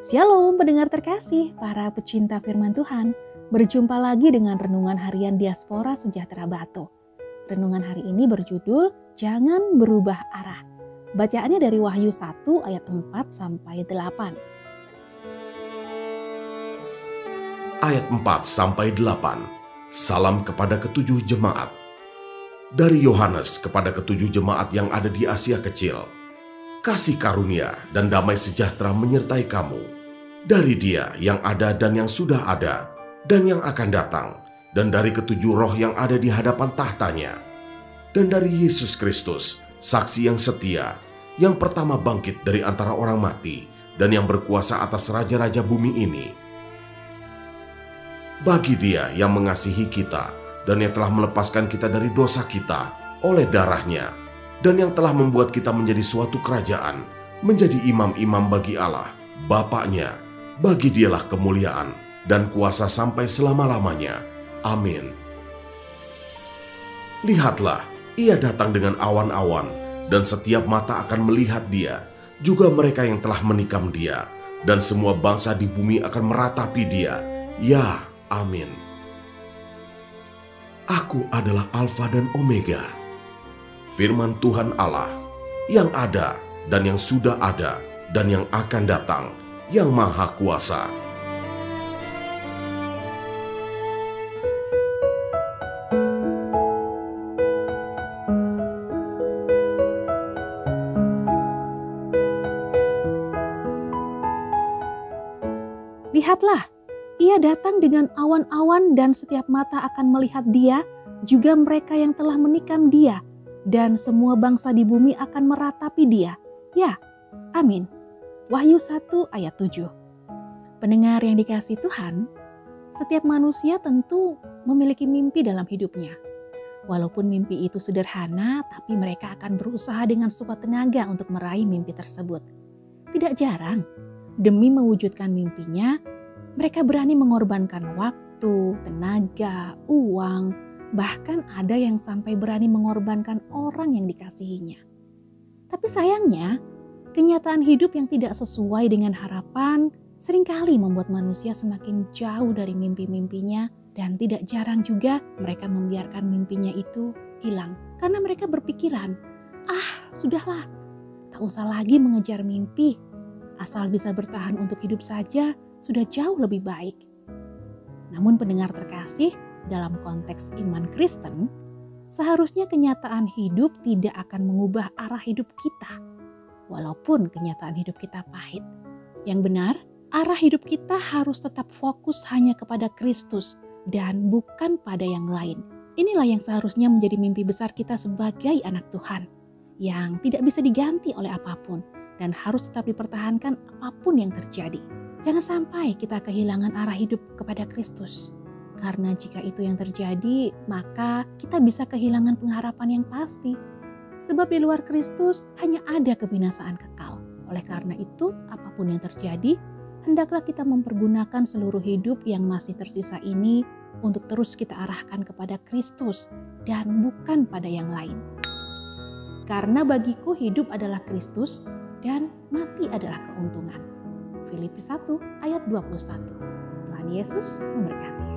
Shalom pendengar terkasih, para pecinta firman Tuhan. Berjumpa lagi dengan Renungan Harian Diaspora Sejahtera Batu. Renungan hari ini berjudul Jangan Berubah Arah. Bacaannya dari Wahyu 1 ayat 4 sampai 8. Ayat 4 sampai 8. Salam kepada ketujuh jemaat. Dari Yohanes kepada ketujuh jemaat yang ada di Asia Kecil kasih karunia dan damai sejahtera menyertai kamu dari Dia yang ada dan yang sudah ada dan yang akan datang, dan dari ketujuh roh yang ada di hadapan tahtanya, dan dari Yesus Kristus, saksi yang setia, yang pertama bangkit dari antara orang mati, dan yang berkuasa atas raja-raja bumi ini. Bagi Dia yang mengasihi kita dan yang telah melepaskan kita dari dosa kita oleh darahnya, dan yang telah membuat kita menjadi suatu kerajaan, menjadi imam-imam bagi Allah, Bapaknya, bagi dialah kemuliaan dan kuasa sampai selama-lamanya. Amin. Lihatlah, ia datang dengan awan-awan, dan setiap mata akan melihat dia, juga mereka yang telah menikam dia, dan semua bangsa di bumi akan meratapi dia. Ya, amin. Aku adalah Alfa dan Omega, firman Tuhan Allah yang ada dan yang sudah ada dan yang akan datang, yang Maha Kuasa. Lihatlah, ia datang dengan awan-awan dan setiap mata akan melihat dia, juga mereka yang telah menikam dia, dan semua bangsa di bumi akan meratapi dia. Ya, amin. Wahyu 1 ayat 7. Pendengar yang dikasih Tuhan, setiap manusia tentu memiliki mimpi dalam hidupnya. Walaupun mimpi itu sederhana, tapi mereka akan berusaha dengan sekuat tenaga untuk meraih mimpi tersebut. Tidak jarang, demi mewujudkan mimpinya, mereka berani mengorbankan waktu, tenaga, uang, Bahkan ada yang sampai berani mengorbankan orang yang dikasihinya. Tapi sayangnya, kenyataan hidup yang tidak sesuai dengan harapan sering kali membuat manusia semakin jauh dari mimpi-mimpinya dan tidak jarang juga mereka membiarkan mimpinya itu hilang karena mereka berpikiran, "Ah, sudahlah, tak usah lagi mengejar mimpi. Asal bisa bertahan untuk hidup saja sudah jauh lebih baik." Namun pendengar terkasih, dalam konteks iman Kristen, seharusnya kenyataan hidup tidak akan mengubah arah hidup kita, walaupun kenyataan hidup kita pahit. Yang benar, arah hidup kita harus tetap fokus hanya kepada Kristus dan bukan pada yang lain. Inilah yang seharusnya menjadi mimpi besar kita sebagai anak Tuhan, yang tidak bisa diganti oleh apa pun dan harus tetap dipertahankan apa pun yang terjadi. Jangan sampai kita kehilangan arah hidup kepada Kristus. Karena jika itu yang terjadi, maka kita bisa kehilangan pengharapan yang pasti. Sebab di luar Kristus hanya ada kebinasaan kekal. Oleh karena itu, apa pun yang terjadi, hendaklah kita mempergunakan seluruh hidup yang masih tersisa ini untuk terus kita arahkan kepada Kristus dan bukan pada yang lain. Karena bagiku hidup adalah Kristus dan mati adalah keuntungan. Filipi 1 ayat 21. Tuhan Yesus memberkati.